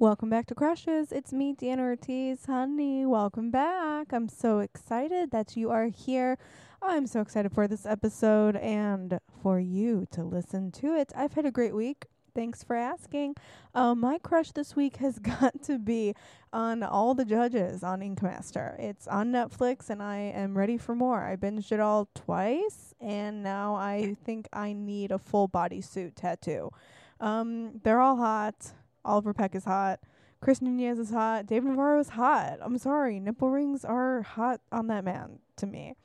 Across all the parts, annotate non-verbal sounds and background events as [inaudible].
Welcome back to Crushes. It's me, Deanna Ortiz. Honey, welcome back. I'm so excited that you are here. I'm so excited for this episode and for you to listen to it. I've had a great week. Thanks for asking. Uh, my crush this week has [laughs] got to be on all the judges on Ink Master. It's on Netflix and I am ready for more. I binged it all twice and now I think I need a full bodysuit tattoo. Um, they're all hot. Oliver Peck is hot. Chris Nunez is hot. Dave Navarro is hot. I'm sorry. Nipple rings are hot on that man to me.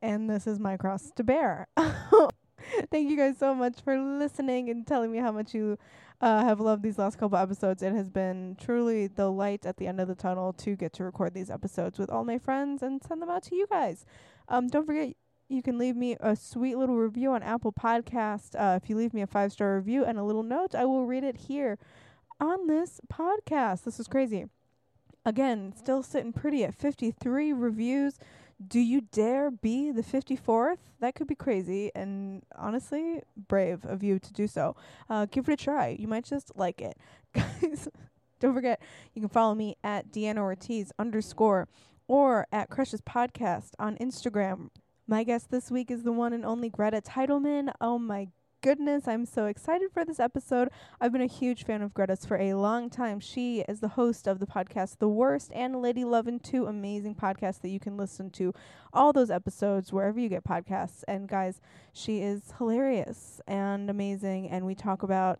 And this is my cross to bear. [laughs] [laughs] Thank you guys so much for listening and telling me how much you uh, have loved these last couple episodes. It has been truly the light at the end of the tunnel to get to record these episodes with all my friends and send them out to you guys. Um, don't forget, you can leave me a sweet little review on Apple Podcast. Uh, if you leave me a five star review and a little note, I will read it here on this podcast. This is crazy. Again, still sitting pretty at 53 reviews. Do you dare be the 54th? That could be crazy and honestly brave of you to do so. Uh, give it a try. You might just like it. [laughs] Guys, don't forget, you can follow me at Deanna Ortiz underscore or at Crushes Podcast on Instagram. My guest this week is the one and only Greta Titelman. Oh my goodness, I'm so excited for this episode. I've been a huge fan of Greta's for a long time. She is the host of the podcast The Worst and Lady Lovin' two amazing podcasts that you can listen to all those episodes wherever you get podcasts. And guys, she is hilarious and amazing and we talk about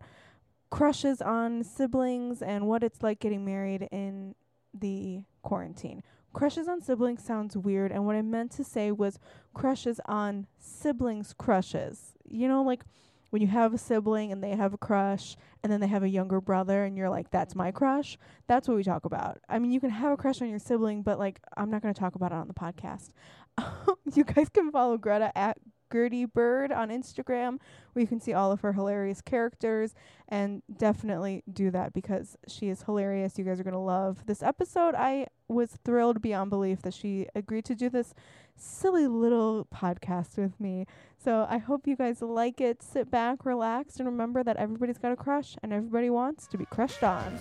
crushes on siblings and what it's like getting married in the quarantine. Crushes on siblings sounds weird, and what I meant to say was crushes on siblings' crushes. You know, like when you have a sibling and they have a crush, and then they have a younger brother, and you're like, that's my crush. That's what we talk about. I mean, you can have a crush on your sibling, but like, I'm not going to talk about it on the podcast. [laughs] you guys can follow Greta at Gertie Bird on Instagram, where you can see all of her hilarious characters, and definitely do that because she is hilarious. You guys are gonna love this episode. I was thrilled beyond belief that she agreed to do this silly little podcast with me. So I hope you guys like it. Sit back, relax, and remember that everybody's got a crush, and everybody wants to be crushed on.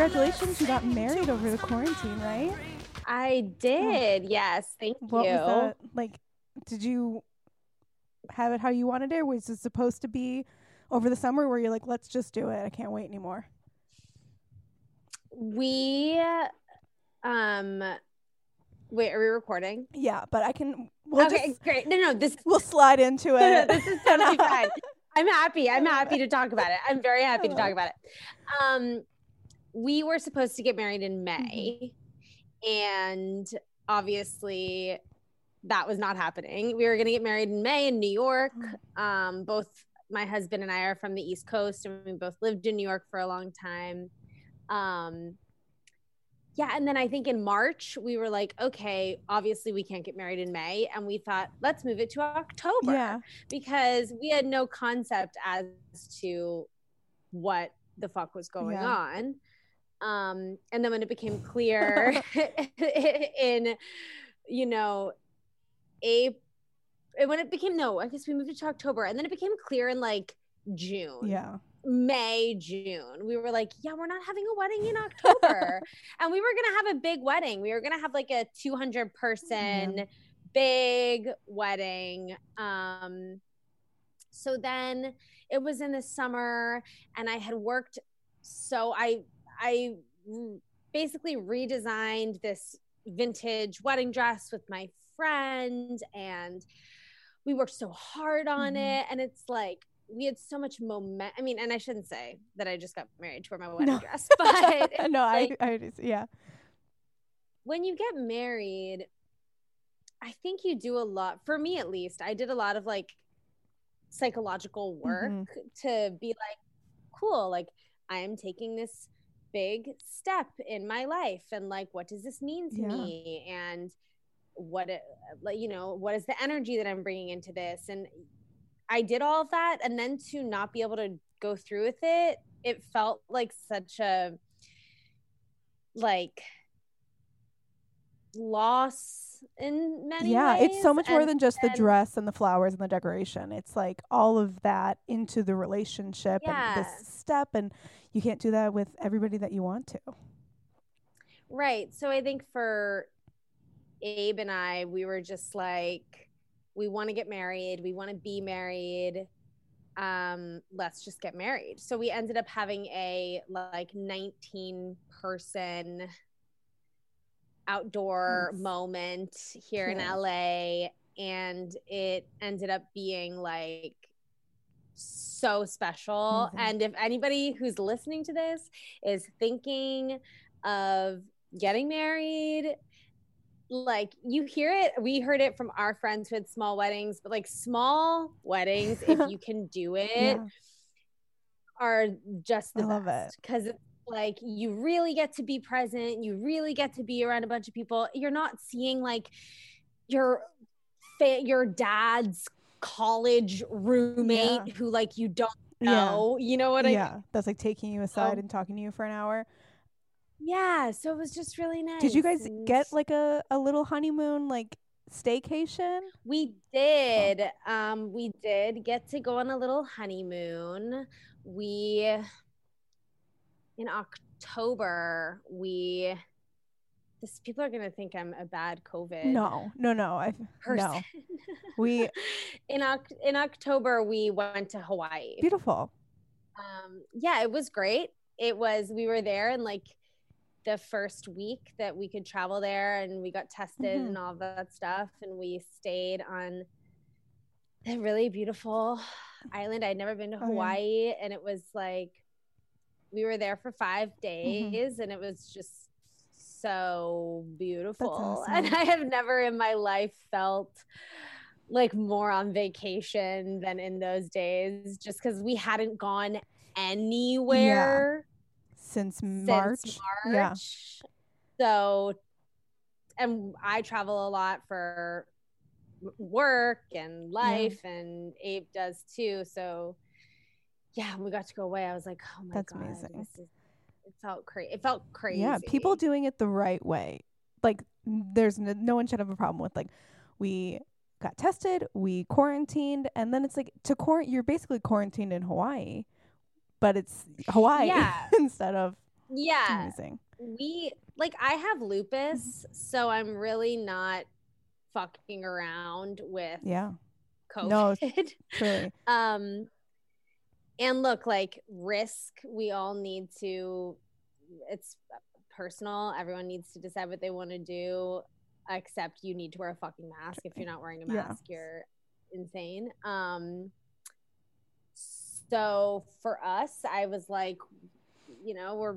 Congratulations! You got married over the quarantine, right? I did. Yes. Thank What you. was that like? Did you have it how you wanted it? Was it supposed to be over the summer where you're like, let's just do it? I can't wait anymore. We um wait, are we recording? Yeah, but I can. We'll okay, just great. No, no, this we'll slide into [laughs] it. this is totally fine. [laughs] I'm happy. I'm happy to talk about it. I'm very happy to talk about it. Um we were supposed to get married in May and obviously that was not happening. We were going to get married in May in New York. Um both my husband and I are from the East Coast and we both lived in New York for a long time. Um yeah, and then I think in March we were like, okay, obviously we can't get married in May, and we thought let's move it to October Yeah, because we had no concept as to what the fuck was going Yeah. on. Um, and then when it became clear [laughs] [laughs] in, you know, a when it became no, I guess we moved it to October, and then it became clear in like June. yeah. May, June. We were like, yeah, we're not having a wedding in October. [laughs] and we were going to have a big wedding. We were going to have like a 200 person big wedding. Um so then it was in the summer and I had worked so I I basically redesigned this vintage wedding dress with my friend and we worked so hard on Mhm. it and it's like we had so much moment. I mean, and I shouldn't say that I just got married to wear my wedding No. dress, [laughs] but no, like, I, I just, yeah, when you get married, I think you do a lot, for me at least, I did a lot of like psychological work Mhm. to be like, cool, like I am taking this big step in my life, and like, what does this mean to Yeah. me? And what it, like, you know, what is the energy that I'm bringing into this? And I did all of that, and then to not be able to go through with it, it felt like such a like loss in many ways. yeah, ways. it's so much more than just the dress and the flowers and the decoration. It's like all of that into the relationship and Yeah. this step and you can't do that with everybody that you want to. Right. So I think for Abe and I, we were just like, we want to get married. We want to be married. Um, let's just get married. So we ended up having a like 19 person outdoor Nice. moment here in LA. And it ended up being like so special. Amazing. And if anybody who's listening to this is thinking of getting married, like you hear it, we heard it from our friends who had small weddings, but like small weddings, if you can do [laughs] it, Yeah. are just the I love best because it's like you really get to be present you really get to be around a bunch of people you're not seeing like your your dad's college roommate Yeah. who like you don't Yeah. know you know what i mean? yeah, that's like taking you aside Um, and talking to you for an hour. yeah so it was just really nice Did you guys and get like a, a little honeymoon like staycation? we did um we did get to go on a little honeymoon we in october we this people are gonna think i'm a bad covid No, no, no. I person no. [laughs] We in in october we went to hawaii beautiful. um yeah it was great it was we were there in like the first week that we could travel there and we got tested Mhm. and all that stuff and we stayed on a really beautiful island i'd never been to Oh, yeah. hawaii and it was like we were there for five Mm-hmm. days and it was just so beautiful [laughs] and i have never in my life felt like more on vacation than in those days just because we hadn't gone anywhere Since since March. Yeah. So, and I travel a lot for work and life, and Abe does too. So, yeah, we got to go away. I was like, oh my That's god, amazing. this is- it felt crazy. It felt crazy. Yeah, people doing it the right way. Like, there's no, no one should have a problem with like, we got tested, we quarantined, and then it's like to quar. You're basically quarantined in Hawaii, but it's Hawaii Yeah. [laughs] instead of Yeah, amazing. we like I have lupus, so I'm really not fucking around with Yeah, COVID. No, [laughs] truly. um and look like risk we all need to it's personal. Everyone needs to decide what they want to do except you need to wear a fucking mask if you're not wearing a Yeah. mask. You're insane. Um so for us i was like you know we're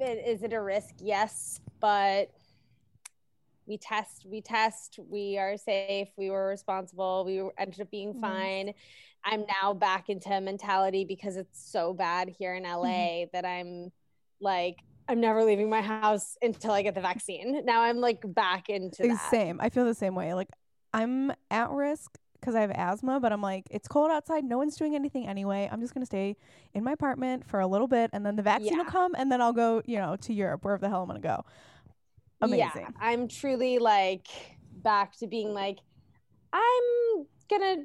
is it a risk? Yes but we test we test we are safe we were responsible we ended up being Nice. fine i'm now back into a mentality because it's so bad here in la Mm-hmm. that i'm like i'm never leaving my house until i get the vaccine now i'm like back into that Same. I feel the same way. Like, I'm at risk because I have asthma, but I'm like, it's cold outside. No one's doing anything anyway. I'm just gonna stay in my apartment for a little bit, and then the vaccine will come, and then I'll go, you know, to Europe, wherever the hell I'm gonna go. Amazing. Yeah, I'm truly like back to being like, I'm gonna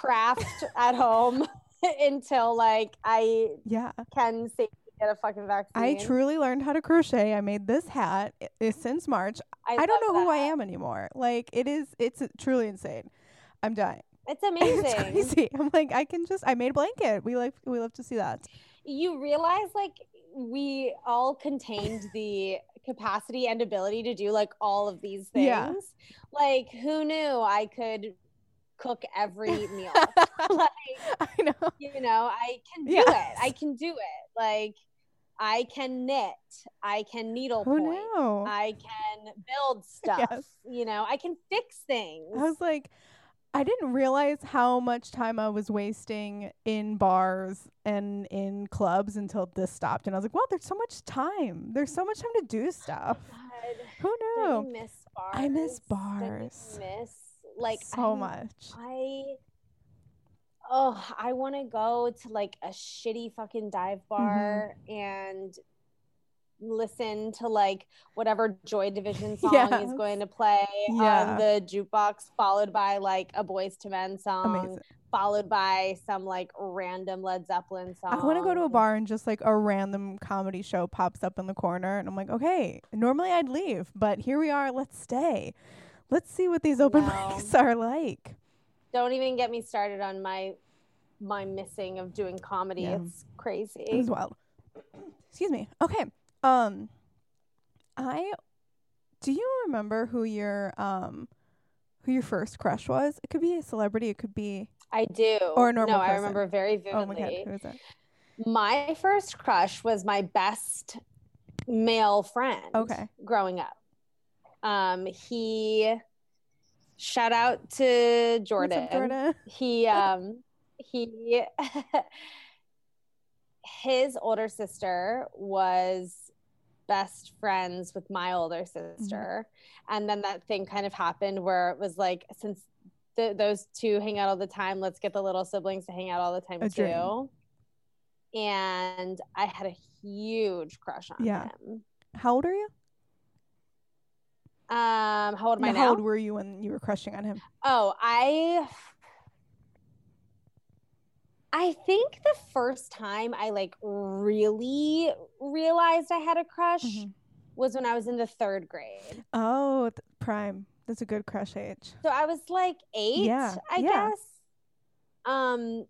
craft at home [laughs] until like I Yeah. can safely get a fucking vaccine. I truly learned how to crochet. I made this hat i- i- since March. I, don't know who I am anymore. Like it is it's truly insane. I'm dying. It's [laughs] amazing. it's crazy. I'm like I can just I made a blanket. We like we love to see that. you realize like we all contained the capacity and ability to do like all of these things. Yeah. Like who knew I could cook every [laughs] meal? [laughs] like I know. you know, I can do Yes. it. I can do it. Like I can knit. I can needlepoint. knew? I can build [laughs] stuff. Yes. You know, I can fix things. I was like, I didn't realize how much time I was wasting in bars and in clubs until this stopped. And I was like, wow, there's so much time. There's so much time to do oh stuff. God, Who knew? you miss bars? I miss bars. miss like so I'm- much. I oh, I want to go to like a shitty fucking dive Mm-hmm. bar and listen to like whatever Joy Division [laughs] song Yes. is going to play Yeah. on the jukebox, followed by like a Boyz II Men song, Amazing. followed by some like random Led Zeppelin song. I want to go to a bar and just like a random comedy show pops up in the corner, and I'm like, okay, normally I'd leave, but here we are. Let's stay. Let's see what these open No. mics are like. Don't even get me started on my my missing of doing comedy. Yeah. It's crazy. It was wild. Excuse me. Okay. Um, I do you remember who your um who your first crush was? It could be a celebrity. It could be I do. Or a normal No, I remember very vividly. oh my god, who is it? my first crush was my best male friend Okay. growing up um he shout out to jordan, up, Jordan? he [laughs] um he [laughs] his older sister was best friends with my older sister and then that thing kind of happened where it was like since th- those two hang out all the time let's get the little siblings to hang out all the time A too dream. and i had a huge crush on Yeah. him How old are you? Um how old am i How old were you when you were crushing on him? Oh, I I think the first time I like really realized I had a crush Mhm. was when I was in the 3rd grade. Oh, th- prime. That's a good crush age. So I was like 8, Yeah, I yeah. guess. Um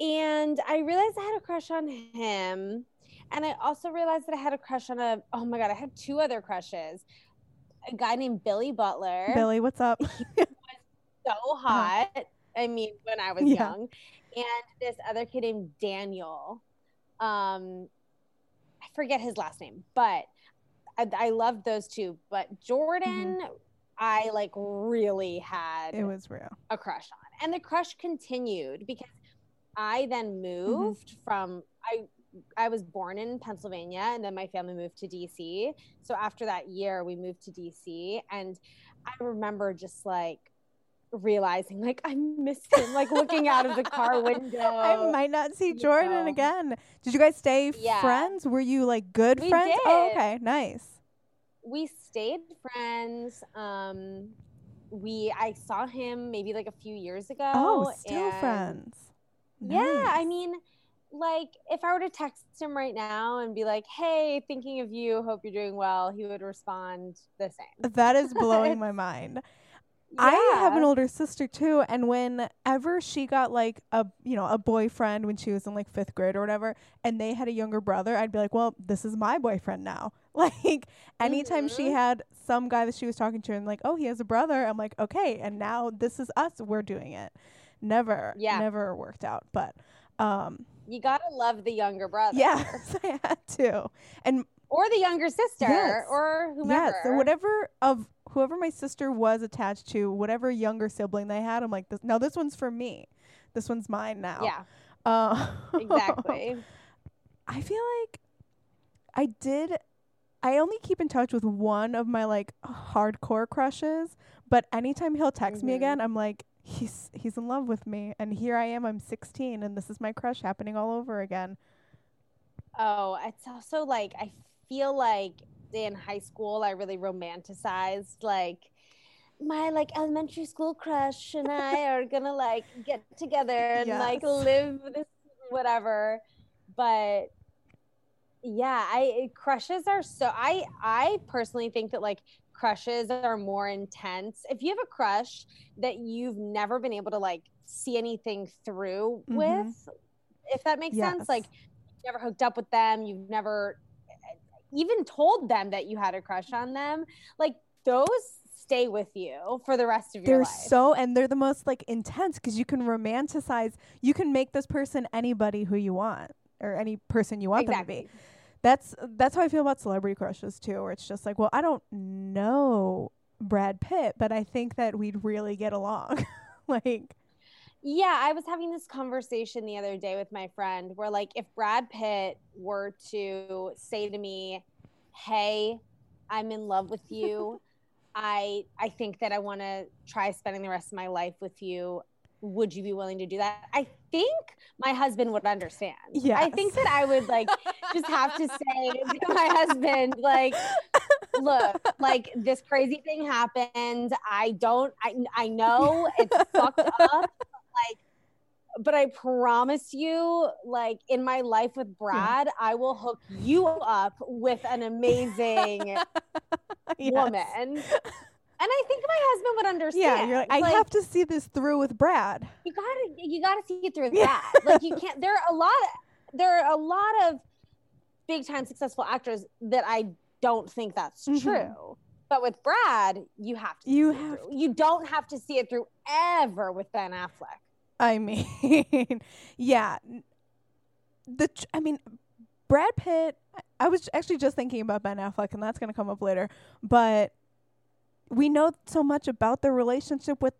and I realized I had a crush on him. And I also realized that I had a crush on a oh my god, I had two other crushes. A guy named Billy Butler. Billy, what's up? [laughs] so hot. I mean, when I was Yeah. young, and this other kid named Daniel. Um, I forget his last name, but I, I loved those two. But Jordan, I like really had it was real. a crush on, and the crush continued because I then moved from I. I was born in Pennsylvania and then my family moved to DC. So after that year, we moved to DC. And I remember just like realizing, like, I miss him, like looking out of the car [laughs] window. I might not see Jordan know. again. Did you guys stay Yeah. friends? Were you like good We friends? Oh, okay, nice. we stayed friends. Um, we I saw him maybe like a few years ago. Oh, still friends. Yeah, I mean, like if I were to text him right now and be like, "Hey, thinking of you, hope you're doing well," he would respond the same. that is blowing my [laughs] mind. I have an older sister too, and whenever she got like a you know a boyfriend when she was in like fifth grade or whatever, and they had a younger brother, I'd be like, well, this is my boyfriend now. [laughs] Like anytime she Mhm. had some guy that she was talking to, and like, oh, he has a brother, I'm like, okay, and now this is us. We're doing it. Never, Yeah. never worked out, but um, You gotta love the younger brother. yes, [laughs] I had to, and Or the younger sister, Yes. or whomever. Yes, so whatever of whoever my sister was attached to, whatever younger sibling they had, I'm like, this, no, this one's for me. This one's mine now. Yeah, Uh, [laughs] exactly. I feel like I did. I only keep in touch with one of my like hardcore crushes, but anytime he'll text me Mhm. again, I'm like, he's he's in love with me, and here I am. I'm 16, and this is my crush happening all over again. Oh, it's also like I feel like in high school I really romanticized like my like elementary school crush and I [laughs] are gonna like get together and like live this whatever. But yeah, I crushes are so I I personally think that like crushes are more intense. If you have a crush that you've never been able to like see anything through Mhm. with, if that makes Yes. sense, like you've never hooked up with them, you've never even told them that you had a crush on them, like those stay with you for the rest of your life. They're so, and they're the most like intense because you can romanticize. You can make this person anybody who you want or any person you want them to be. That's that's how I feel about celebrity crushes too, where it's just like, well, I don't know Brad Pitt, but I think that we'd really get along. [laughs] like, Yeah, I was having this conversation the other day with my friend where like if Brad Pitt were to say to me, "Hey, I'm in love with you. [laughs] I I think that I want to try spending the rest of my life with you. Would you be willing to do that?" I think my husband would understand. Yeah. I think that I would like just have to say [laughs] to my husband like look like this crazy thing happened i don't i, I know it's [laughs] fucked up but like but i promise you like in my life with brad i will hook you up with an amazing [laughs] Yes. woman i think my husband would understand Yeah, you're like, I have to see this through with Brad. you gotta you gotta see it through [laughs] Yeah. that like you can't there are a lot there are a lot of big time successful actors that i don't think that's Mhm. true but with brad you have to You see it have through. you don't have to see it through ever with ben affleck I mean, [laughs] yeah. The I mean, Brad Pitt. I- I was actually just thinking about Ben Affleck, and that's going to come up later. But we know so much about the relationship with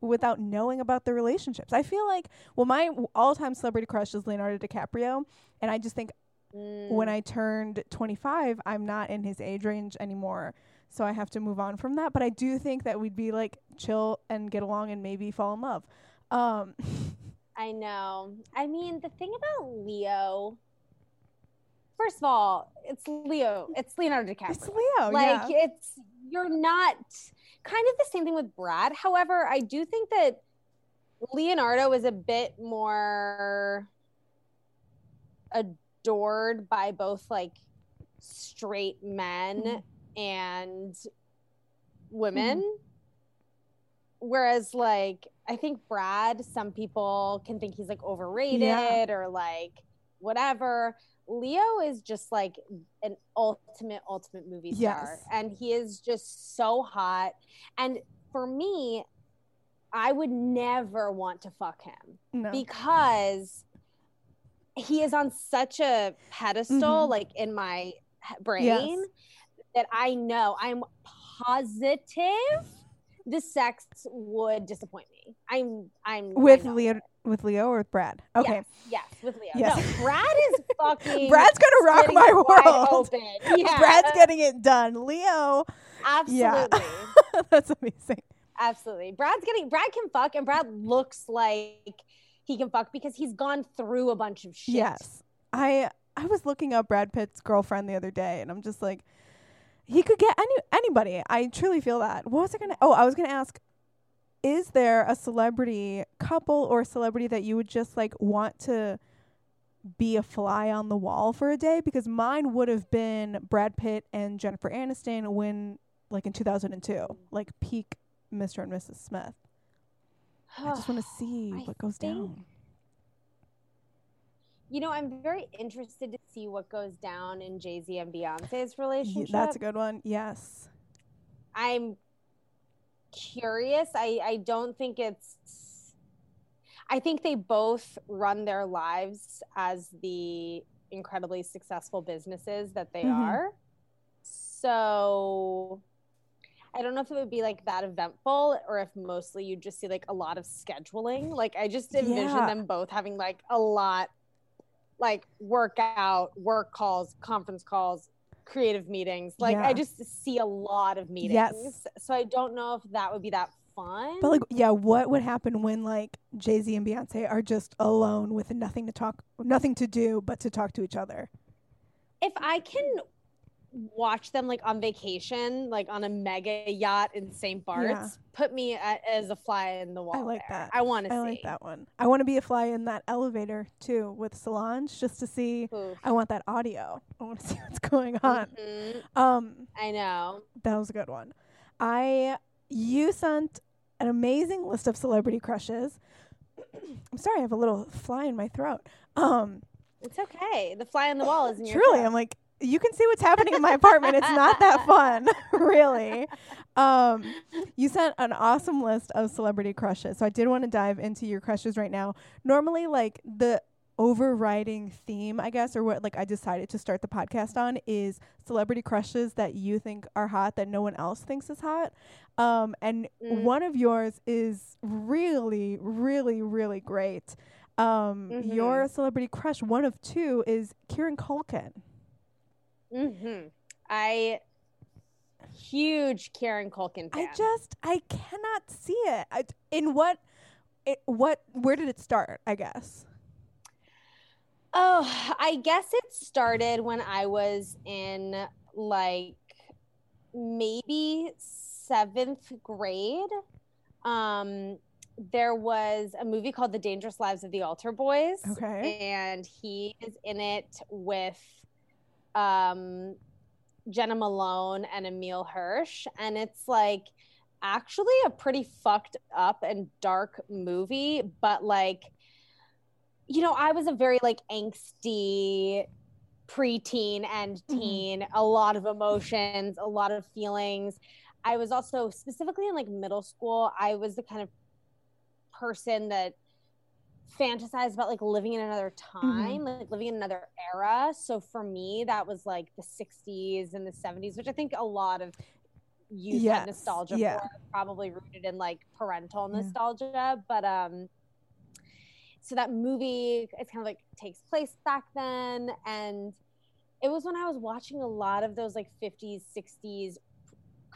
without knowing about the relationships. I feel like well, my all-time celebrity crush is Leonardo DiCaprio, and I just think when Mm, I turned 25, I'm not in his age range anymore. So I have to move on from that. But I do think that we'd be like chill and get along and maybe fall in love. Um, [laughs] i know i mean the thing about leo first of all it's leo it's leonardo DiCaprio. it's Leo. like yeah. it's you're not kind of the same thing with Brad. However, I do think that Leonardo is a bit more adored by both like straight men Mhm. and women. Whereas like I think Brad, some people can think he's like overrated or like whatever. Leo is just like an ultimate, ultimate movie star. Yes. And he is just so hot. And for me, I would never want to fuck him no. because he is on such a pedestal, Mhm. like in my brain, Yes. that I know I'm positive the sex would disappoint me. I'm, I'm with Leo with Leo or with Brad. Okay. Yes, yes, with Leo. Yes. No, Brad is [laughs] fucking. Brad's gonna rock my world. [laughs] Yeah, Brad's getting it done. Leo, absolutely, [laughs] that's amazing. absolutely. Brad's getting. Brad can fuck, and Brad looks like he can fuck because he's gone through a bunch of shit. Yes. I I was looking up Brad Pitt's girlfriend the other day and I'm just like he could get any anybody. I truly feel that. What was I going to Oh, I was going to ask is there a celebrity couple or a celebrity that you would just like want to be a fly on the wall for a day because mine would have been Brad Pitt and Jennifer Aniston when like in 2002, like peak Mr. and Mrs. Smith. I just want to [sighs] see I what goes down. You know, I'm very interested to see what goes down in Jay Z and Beyonce's relationship. That's a good one. Yes. I'm curious. I, I don't think it's. I think they both run their lives as the incredibly successful businesses that they Mhm. are. So I don't know if it would be like that eventful or if mostly you just see like a lot of scheduling. Like I just envision Yeah. them both having like a lot like workout, work calls, conference calls, creative meetings. Like Yeah. I just see a lot of meetings. Yes. So I don't know if that would be that fun. But like, yeah, what would happen when like Jay Z and Beyonce are just alone with nothing to talk, nothing to do but to talk to each other? if I can watch them like on vacation, like on a mega yacht in St. Bart's, Yeah. put me a, as a fly in the wall. I like there. that. I want to I see. like that one. I want to be a fly in that elevator too with Solange just to see. Oof. I want that audio. I want to [laughs] see what's going on. Mhm. Um, I know. that was a good one. I you sent an amazing list of celebrity crushes. [clears throat] I'm sorry, I have a little fly in my throat. Um, It's okay. The fly on the wall is in your truly throat. i'm like you can see what's happening in my apartment it's not that [laughs] fun [laughs] really um you sent an awesome list of celebrity crushes so i did want to dive into your crushes right now normally like the overriding theme, I guess, or what like I decided to start the podcast on is celebrity crushes that you think are hot that no one else thinks is hot. Um, and Mm. one of yours is really, really, really great. Um, Mhm. your celebrity crush, one of two, is Kieran Culkin. Hmm I huge Kieran Culkin fan. I just I cannot see it. I, in what it, what where did it start? I guess. Oh, I guess it started when I was in like maybe seventh grade. Um, there was a movie called The Dangerous Lives of the Altar Boys. Okay. And he is in it with um, Jena Malone and Emile Hirsch. And it's like actually a pretty fucked up and dark movie, but like, you know, I was a very like angsty preteen and Mhm. teen, a lot of emotions, a lot of feelings. I was also specifically in like middle school, I was the kind of person that fantasized about like living in another time, like living in another era. So for me, that was like the 60s and the 70s, which I think a lot of youth Yes, had nostalgia yeah. for, probably rooted in like parental Yeah. nostalgia. But um so that movie it's kind of like takes place back then and it was when I was watching a lot of those like 50s, 60s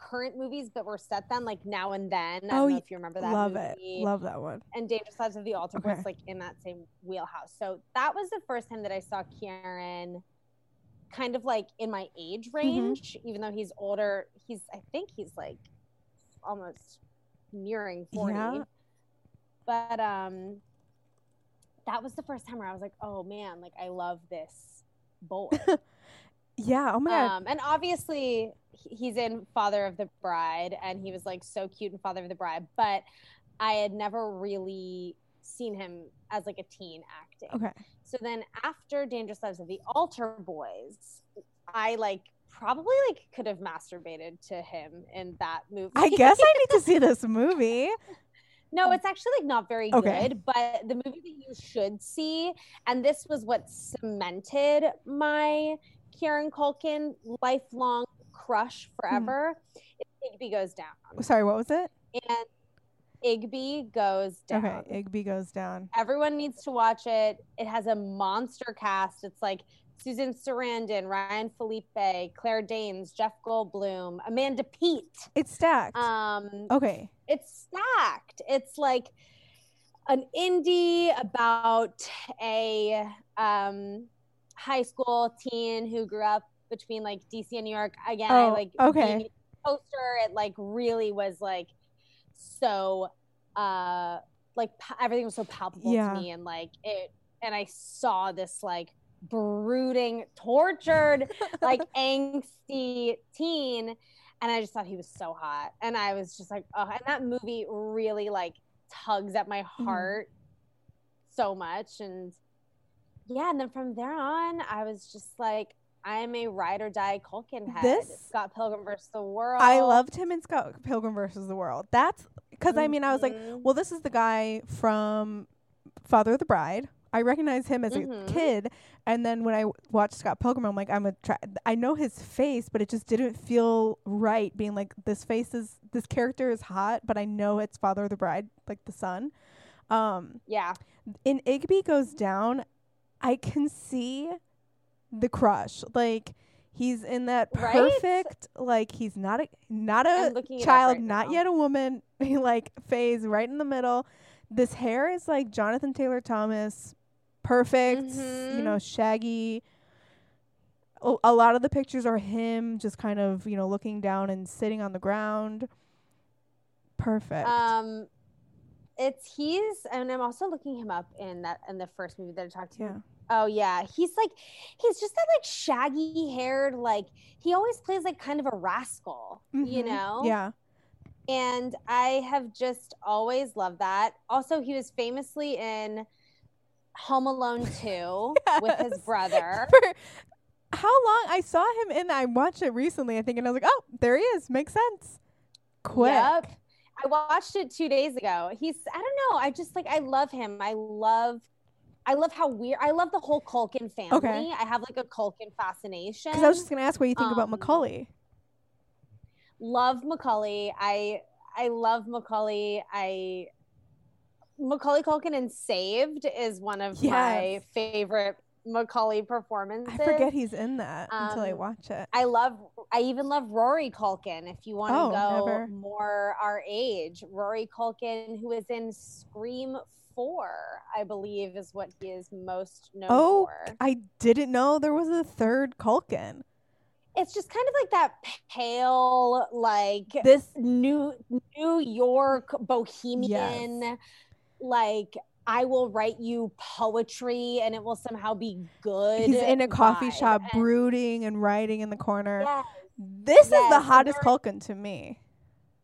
current movies that were set then, like now and then. I Oh, don't know if you remember that Love movie. it. Love that one. and Dangerous Lives of the Altar Okay. Boys, like in that same wheelhouse. So that was the first time that I saw Kieran kind of like in my age Mm-hmm. range, even though he's older. He's, I think he's like almost nearing 40. Yeah. But um, that was the first time where I was like, oh man, like I love this boy. [laughs] Yeah. Oh my god. Um, and obviously he's in Father of the Bride, and he was like so cute in Father of the Bride. But I had never really seen him as like a teen acting. okay. So then after Dangerous Lives of the Altar Boys, I like probably like could have masturbated to him in that movie. I guess I need to see this movie. [laughs] No, it's actually like not very Okay. good, but the movie that you should see, and this was what cemented my Kieran Culkin lifelong crush forever. is Igby goes down, Sorry, what was it? and Igby goes down. Okay, Igby goes down. Everyone needs to watch it. It has a monster cast. It's like Susan Sarandon, Ryan Phillippe, Claire Danes, Jeff Goldblum, Amanda Peet. It's stacked. Um, okay. it's stacked. It's like an indie about a um, high school teen who grew up between like DC and New York. Again, I Oh, like okay. poster. It like really was like so uh like everything was so palpable Yeah. to me and like it and I saw this like brooding, tortured, [laughs] like angsty teen and I just thought he was so hot. And I was just like, oh, and that movie really like tugs at my Mm-hmm. heart so much. And yeah, and then from there on, I was just like, I am a ride or die Culkin head. This- Scott Pilgrim versus the World. I loved him in Scott Pilgrim versus the World. That's because I mean I was like, Mhm. well, this is the guy from Father of the Bride. I recognize him as Mhm. a kid, and then when I w- watched Scott Pilgrim, I'm like, I'm a tra- I know his face, but it just didn't feel right. Being like, this face is this character is hot, but I know it's Father of the Bride, like the son. Um, yeah, in Igby goes down, I can see the crush. Like he's in that Right? perfect, like he's not a not a looking it up child, right not now. yet a woman, [laughs] like phase right in the middle. This hair is like Jonathan Taylor Thomas, perfect, you Mhm. know, shaggy. A lot of the pictures are him just kind of, you know, looking down and sitting on the ground. Perfect. um, it's he's, and I'm also looking him up in that in the first movie that I talked to. yeah. Oh yeah, he's like, he's just that like shaggy haired, like he always plays like kind of a rascal, you Mhm. know? Yeah. and I have just always loved that. Also, he was famously in Home Alone 2 [laughs] with his brother. [laughs] For how long I saw him in I watched it recently, I think, and I was like, oh, there he is. Makes sense. Quick. Yep. I watched it two days ago. He's, I don't know. I just like, I love him. I love I love how weird. I love the whole Culkin family. Okay. I have like a Culkin fascination. Because I was just gonna ask what you think about Um, Macaulay. love Macaulay. I I love Macaulay. I Macaulay Culkin and Saved is one of my favorite Macaulay performances. I forget he's in that until I um, watch it. I love I even love Rory Culkin if you want to Oh, go never. more our age. Rory Culkin who is in Scream 4, I believe is what he is most known Oh, for. I didn't know there was a third Culkin. It's just kind of like that pale like This New New York bohemian like I will write you poetry and it will somehow be good. he's in a coffee shop And- brooding and writing in the corner. Yeah. This is the hottest very- Culkin to me.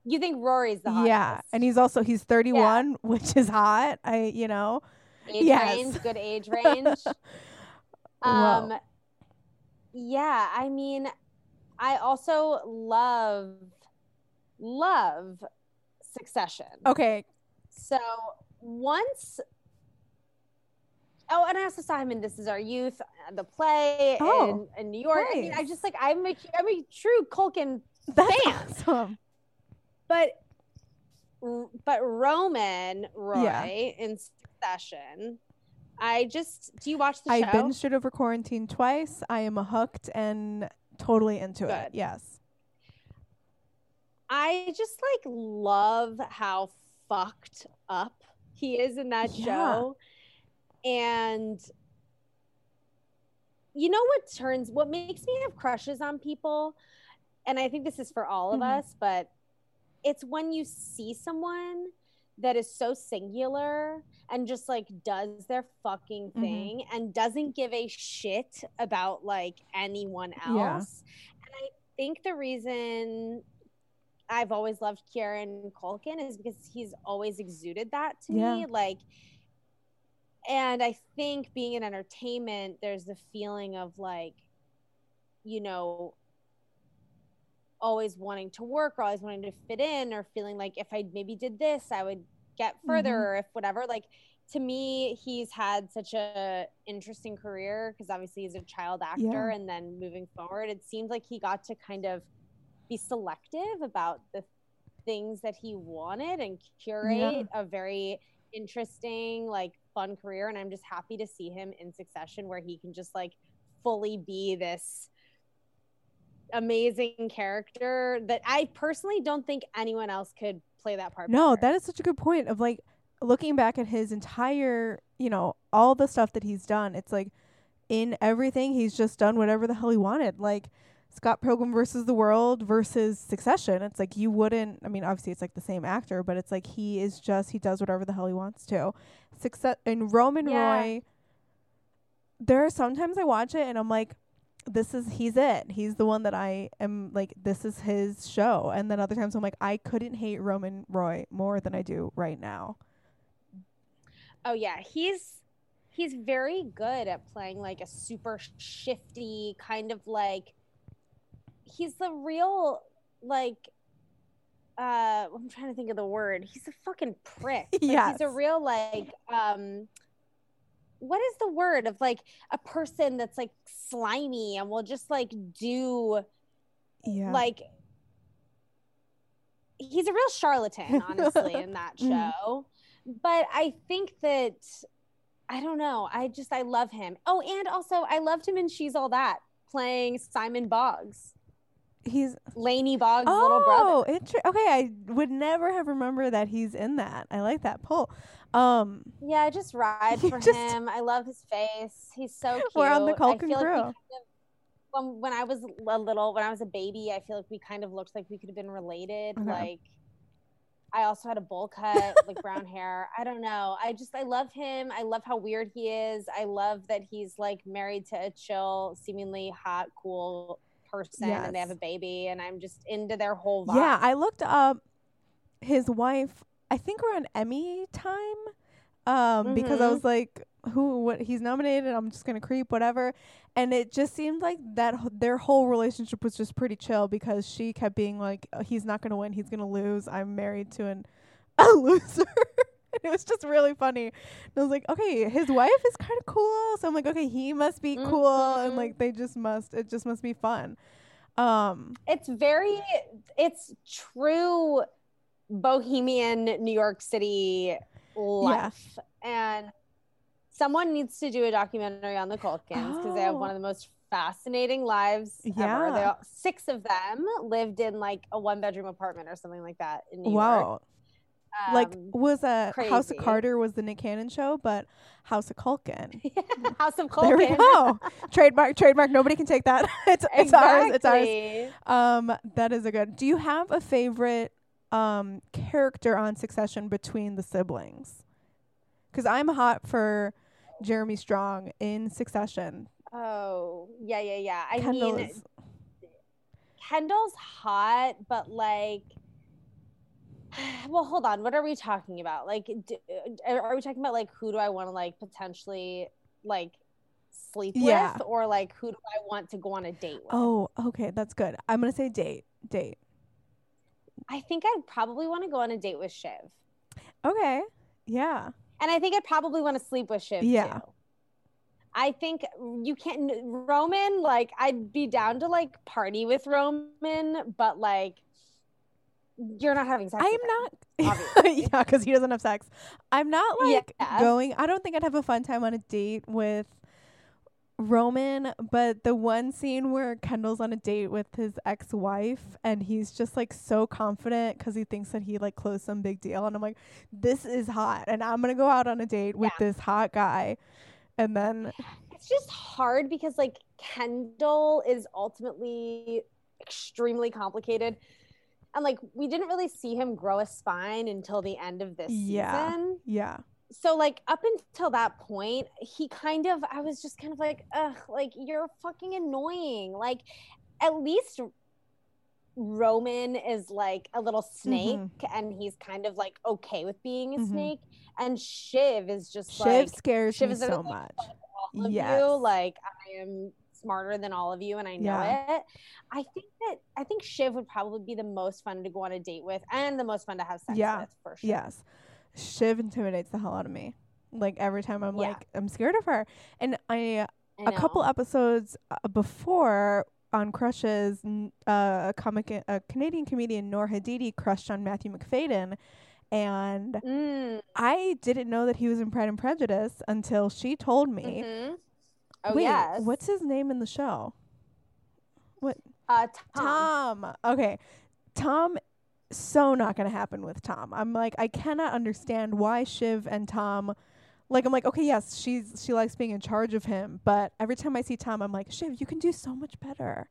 You think Rory's the hottest? Yeah, and he's also he's 31, [laughs] which is hot. I you know. age yes. range, good age [laughs] range. Whoa. um yeah, I mean I also love love Succession. Okay, So once Oh, and I also saw him in This Is Our Youth, uh, the play Oh, in, in New York. I mean, I nice. just like I'm a I'm a true Culkin [laughs] that's Fan. awesome. but but Roman Roy Yeah. in Succession. I just do you watch the show. I show? binged it over quarantine twice. I am hooked and totally into it. Yes. I just like love how fucked up he is in that Yeah. show. And you know what turns what makes me have crushes on people? And I think this is for all of Mhm. us, but it's when you see someone that is so singular and just like does their fucking Mhm. thing and doesn't give a shit about like anyone Yeah. else. And I think the reason I've always loved Kieran Culkin is because he's always exuded that to Yeah. me. Like, and I think being in entertainment, there's the feeling of like, you know, always wanting to work or always wanting to fit in or feeling like if I maybe did this, I would get further Mhm. or if whatever. Like, to me, he's had such a interesting career because obviously he's a child actor, Yeah. and then moving forward, it seems like he got to kind of be selective about the things that he wanted and curate a very interesting, like fun career. And I'm just happy to see him in Succession, where he can just like fully be this amazing character that I personally don't think anyone else could play that part. No, better. that is such a good point of like looking back at his entire, you know, all the stuff that he's done. It's like in everything he's just done whatever the hell he wanted. Like Scott Pilgrim versus the World versus Succession. It's like you wouldn't I mean obviously it's like the same actor, but it's like he is just he does whatever the hell he wants to. Success and Roman Yeah. Roy there are sometimes I watch it and I'm like this is he's it. He's the one that I am like this is his show. And then other times I'm like I couldn't hate Roman Roy more than I do right now. Oh yeah, he's he's very good at playing like a super shifty kind of like he's the real like uh I'm trying to think of the word. He's a fucking prick. Like, Yes. He's a real like um what is the word of like a person that's like slimy and will just like do Yeah. like he's a real charlatan honestly in that [laughs] Mhm. show but i think that i don't know i just i love him oh and also i loved him in she's all that playing simon boggs he's laney boggs little brother Oh, inter- okay. I would never have remembered that he's in that. I like that pull. Um, yeah I just ride [laughs] for just- him i love his face he's so cute [laughs] We're on the I Culkin like crew. of- when, when i was a little when i was a baby i feel like we kind of looked like we could have been related Okay. like I also had a bowl cut, like brown hair. I don't know. I just I love him. I love how weird he is. I love that he's like married to a chill, seemingly hot, cool person and they have a baby and I'm just into their whole vibe. yeah, I looked up his wife. I think around Emmy time, um, because I Mhm. was like, who, what? He's nominated. I'm just gonna creep, whatever. And it just seemed like that h- their whole relationship was just pretty chill because she kept being like, "Oh, he's not gonna win. He's gonna lose. I'm married to an [laughs] a loser. [laughs] it was just really funny. And I was like, okay, his wife is kind of cool, so I'm like, okay, he must be cool, and like they just must, it just must be fun. Um, it's very it's true bohemian new york city life and someone needs to do a documentary on the Culkins because they have one of the most fascinating lives ever. They all, six of them lived in like a one bedroom apartment or something like that in New York. Like Um, was a House of. Carter was the Nick Cannon show, but House of Culkin. [laughs] House of There we go. trademark, trademark. Nobody can take that. [laughs] it's it's ours. It's ours. Um, that is a good. Do you have a favorite um character on Succession between the siblings? Because I'm hot for Jeremy Strong in Succession. Oh, yeah, yeah, yeah. I Kendall mean, is Kendall's hot, but like, well, hold on. What are we talking about? Like, d- uh, are we talking about like who do I want to like potentially like sleep Yeah. with, or like who do I want to go on a date with? oh okay, that's good. I'm gonna say date date. I think I'd probably want to go on a date with Shiv, Okay, yeah, and I think I'd probably want to sleep with Shiv Yeah. too. I think you can't Roman. Like, I'd be down to like party with Roman, but like, you're not having sex. I'm him. not. [laughs] obviously. yeah, because he doesn't have sex. I'm not like Yeah. going. I don't think I'd have a fun time on a date with Roman, but the one scene where Kendall's on a date with his ex-wife and he's just like so confident because he thinks that he like closed some big deal, and I'm like, this is hot, and I'm gonna go out on a date with Yeah. this hot guy, and then [sighs] it's just hard because like Kendall is ultimately extremely complicated. And like we didn't really see him grow a spine until the end of this Yeah. season. yeah, So like up until that point, he kind of I was just kind of like, ugh, like you're fucking annoying. Like at least Roman is like a little snake and he's kind of like okay with being a Mhm. snake. And Shiv is just Shiv like scares Shiv me is so much. Yes. you. Like I am smarter than all of you, and I know Yeah. it. I think that I think Shiv would probably be the most fun to go on a date with, and the most fun to have sex Yeah. with for sure. Yes. Shiv intimidates the hell out of me. Like every time I'm Yeah. like, I'm scared of her. And I, I a couple episodes uh, before on Crushes, uh, a comic, a Canadian comedian, Nour Hadidi, crushed on Matthew Macfadyen. And Mm, I didn't know that he was in Pride and Prejudice until she told me. mhm. Oh Wait, yes. what's his name in the show? What? Uh, Tom? Tom. Okay. Tom so not going to happen with Tom. I'm like I cannot understand why Shiv and Tom like I'm like okay, yes, she's she likes being in charge of him, but every time I see Tom I'm like, "Shiv, you can do so much better."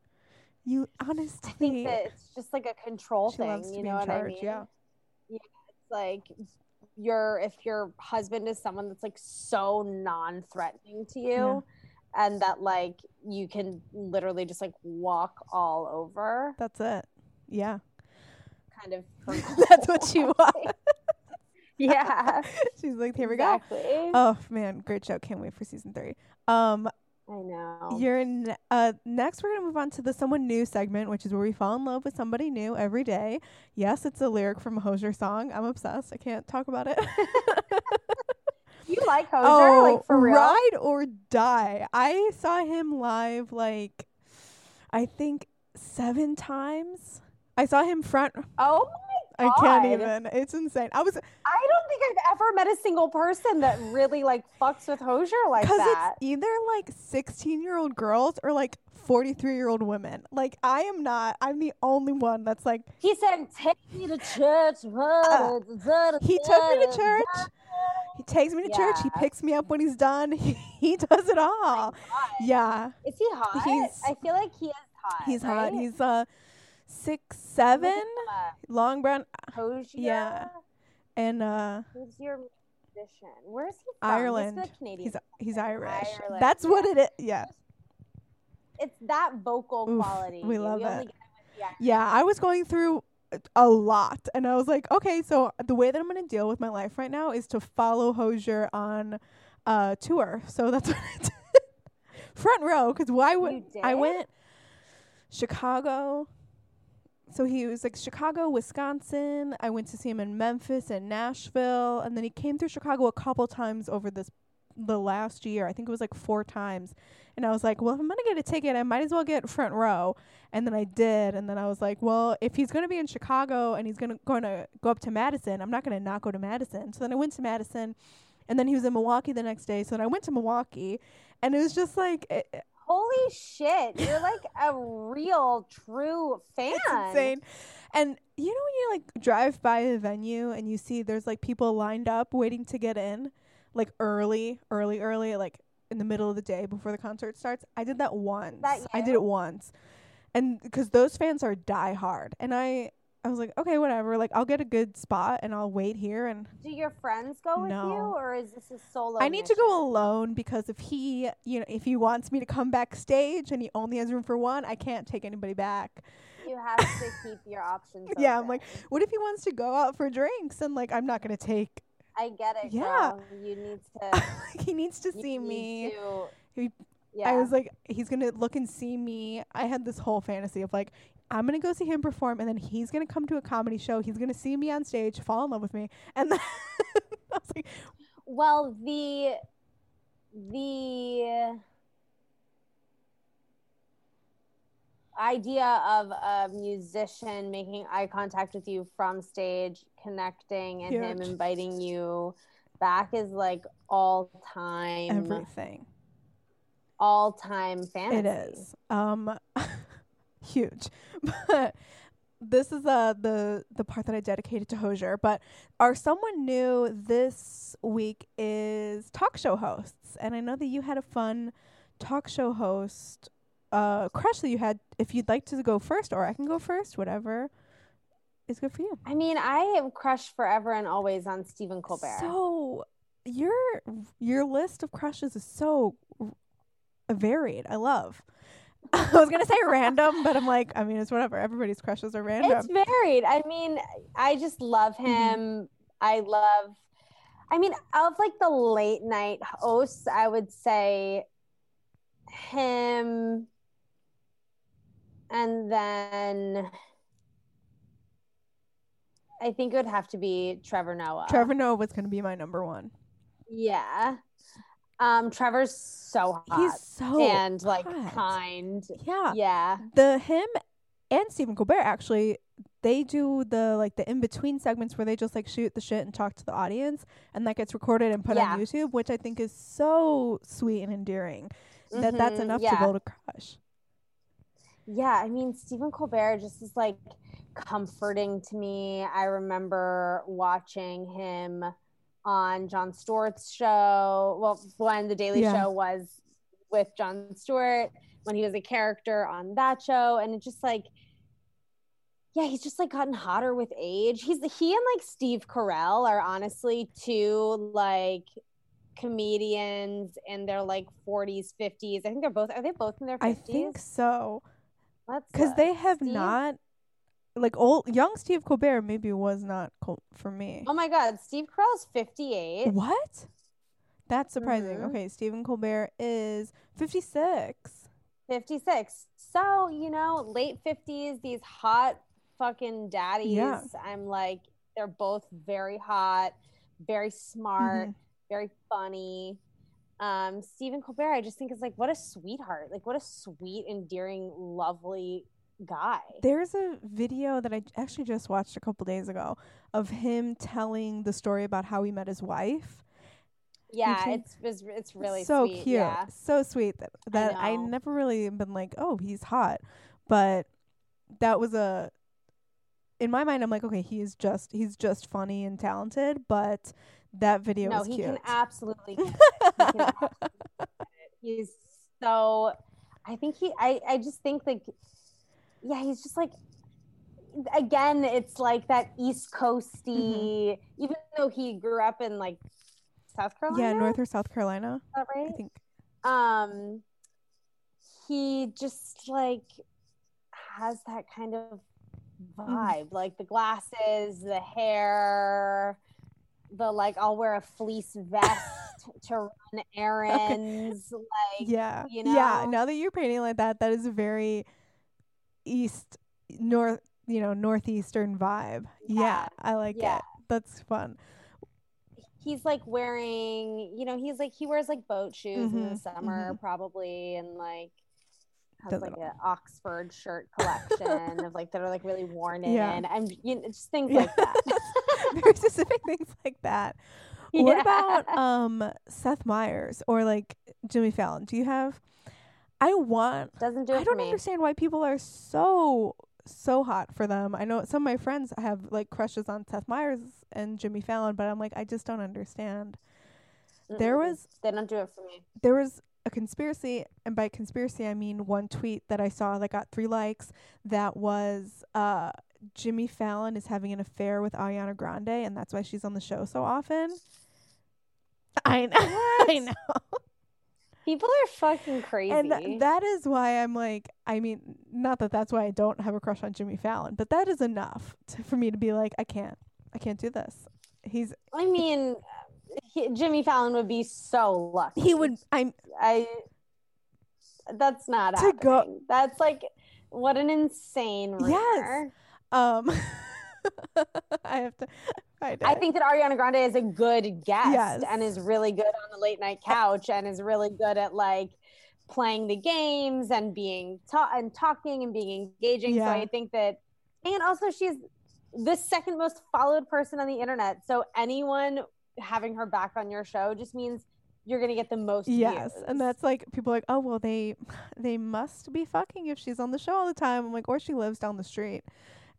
You honestly I think that it's just like a control she thing. loves to you be know in what charge, I mean? yeah. Yeah, It's like your if your husband is someone that's like so non-threatening to you. Yeah. And that like you can literally just like walk all over, That's it. Yeah. kind of. [laughs] That's what she wants. yeah. [laughs] She's like, "Here we go." Oh man, great show. Can't wait for season 3. Um I know. You're n- uh next we're gonna move on to the someone new segment, which is where we fall in love with somebody new every day. Yes, it's a lyric from a Hozier song. I'm obsessed. I can't talk about it. [laughs] you like Hozier, oh, like for real? ride or die. I saw him live like I think seven times. I saw him front. Oh I can't even. It's insane. I was I don't think I've ever met a single person that really like fucks with Hozier like because that. it's either like 16 year old girls or like 43 year old women. Like I am not. I'm the only one that's like He said, "Take me to church." Uh, he took me to church. He takes me to church. He picks me up when he's done. [laughs] He, he does it all. Yeah, Is he hot? He's- I feel like he is hot. he's hot. He's uh six seven, Uh, long brown, Hozier. Yeah. and uh Who's your musician? Where's he from? Ireland. He's Canadian. He's he's Irish. Ireland, That's what it is. Yeah, It's that vocal Oof, quality. we love only it. the yeah. I was going through a lot, and I was like, okay, so the way that I'm gonna deal with my life right now is to follow Hozier on uh tour. So that's [laughs] what I did. Front row, because why would I went Chicago, so he was like Chicago, Wisconsin. I went to see him in Memphis and Nashville, and then he came through Chicago a couple times over this the last year. I think it was like four times. And I was like, well, if I'm gonna get a ticket, I might as well get front row. And then I did, and then I was like, well, if he's gonna be in Chicago and he's gonna gonna go up to Madison, I'm not gonna not go to Madison. So then I went to Madison, and then he was in Milwaukee the next day. So then I went to Milwaukee, and it was just like it, Holy shit. You're [laughs] like a real, true fan. It's insane. And you know when you like drive by a venue and you see there's like people lined up waiting to get in, like early, early, early, like in the middle of the day before the concert starts. I did that once. I did it once, and because those fans are die hard, and I. I was like, okay, whatever. Like, I'll get a good spot and I'll wait here. And Do your friends go with you, or is this a solo? I need to go alone because if he, you know, if he wants me to come backstage and he only has room for one, I can't take anybody back. You have to keep your options. [laughs] Yeah, I'm like. What if he wants to go out for drinks and like I'm not gonna take I get it. Yeah. girl. You need [laughs] to. he needs to see need me. to- He- yeah. I was like, he's gonna look and see me. I had this whole fantasy of like, I'm gonna go see him perform, and then he's gonna come to a comedy show. He's gonna see me on stage, fall in love with me, and then [laughs] I was like, Well, the the idea of a musician making eye contact with you from stage, connecting, and him inviting you back is like all time, everything. all time fantasy. It is um [laughs] huge, [laughs] but. This is uh the the part that I dedicated to Hozier, but our someone new this week is talk show hosts, and I know that you had a fun talk show host uh crush that you had. If you'd like to go first, or I can go first, whatever is good for you. I mean, I am crushed forever and always on Stephen Colbert. So your your list of crushes is so r- varied. I love. [laughs] I was gonna say random, but I'm like, I mean, it's whatever. Everybody's crushes are random. It's varied. I mean, I just love Mm-hmm. him. I love. I mean, of like the late night hosts, I would say him, and then I think it would have to be Trevor Noah. Trevor Noah was gonna be my number one. yeah. Um, Trevor's so hot He's so and like hot. kind. Yeah. Yeah. The him and Stephen Colbert actually they do the like the in between segments where they just like shoot the shit and talk to the audience and that gets recorded and put Yeah. on YouTube, which I think is so sweet and endearing. That that's Mhm, enough yeah. to build a crush. Yeah, I mean Stephen Colbert just is like comforting to me. I remember watching him on Jon Stewart's show. Well, when the Daily Yeah. Show was with John Stewart, when he was a character on that show, and it just like yeah, he's just like gotten hotter with age. He's he and like Steve Carell are honestly two like comedians in their like 40s, 50s. I think they're both are they both in their 50s? I think so. Because they have Steve? not like old young Steve Colbert maybe was not col- for me. Oh my God, Steve Carell's 58. What? That's surprising. Mhm. Okay, Stephen Colbert is 56. 56. So, you know, late 50s, these hot fucking daddies. Yeah. I'm like, they're both very hot, very smart, Mhm. very funny. Um, Stephen Colbert, I just think is like, what a sweetheart. Like, what a sweet, endearing, lovely guy. There's a video that I actually just watched a couple days ago of him telling the story about how he met his wife. yeah, can- it's, it's it's really so sweet. cute, Yeah. so sweet that, that I, know. never really been like, oh, he's hot, but that was a. In my mind, I'm like, okay, he's just he's just funny and talented, but that video No, was he can absolutely he can [laughs] he's so i think he i i just think like yeah he's just like again it's like that east coasty even though he grew up in like south carolina yeah, North or South Carolina, is that right? I think. um he just like has that kind of Mm-hmm. vibe like the glasses the hair the like i'll wear a fleece vest [laughs] to run errands like yeah, you know. yeah. Now that you're painting like that, that is a very east, north, you know, northeastern vibe. Yeah, Yeah, I like yeah. it. That's fun. he's like wearing, you know, he's like he wears like boat shoes in the Mhm, summer probably, and like has Doesn't like an Oxford shirt collection of like that are like really worn in. Yeah. and you know, just things Yeah. like that. [laughs] Very specific things like that. What Yeah. about um Seth Meyers or like Jimmy Fallon? Do you have I want Doesn't do it I don't me. understand why people are so so hot for them. I know some of my friends have like crushes on Seth Meyers and Jimmy Fallon, but I'm like I just don't understand. There Mm-mm. was they don't do it for me. there was a conspiracy, and by conspiracy I mean one tweet that I saw that got three likes. That was uh, Jimmy Fallon is having an affair with Ariana Grande, and that's why she's on the show so often. I [laughs] know, I know, People are fucking crazy. and that is why I'm like, I mean, not that that's why I don't have a crush on Jimmy Fallon, but that is enough to, for me to be like, I can't, I can't do this. He's I mean, he, Jimmy Fallon would be so lucky. he would. I'm I. That's not To go- That's like what an insane rumor. Yes. um. [laughs] [laughs] I have to find I think that Ariana Grande is a good guest Yes. and is really good on the late night couch and is really good at like playing the games and being taught and talking and being engaging. Yeah. So I think that, and also she's the second most followed person on the internet. So anyone having her back on your show just means you're gonna get the most. Yes, views. and that's like people are like, oh well, they [laughs] they must be fucking if she's on the show all the time. I'm like, or she lives down the street.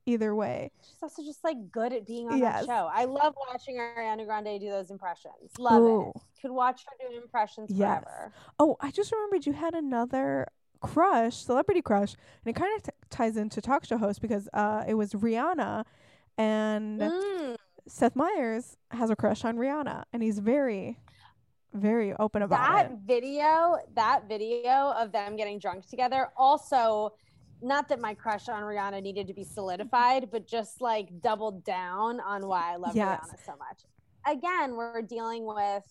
Either way, she's also just like good at being on Yes. that show. I love watching Ariana Grande do those impressions. Love Ooh. it. Could watch her do impressions Yes. forever. Oh, I just remembered you had another crush, celebrity crush, and it kind of t- ties into talk show host because uh, it was Rihanna, and Mm. Seth Meyers has a crush on Rihanna, and he's very, very open about that it. video that video of them getting drunk together also not that my crush on rihanna needed to be solidified but just like doubled down on why i love Yes. rihanna so much again we're dealing with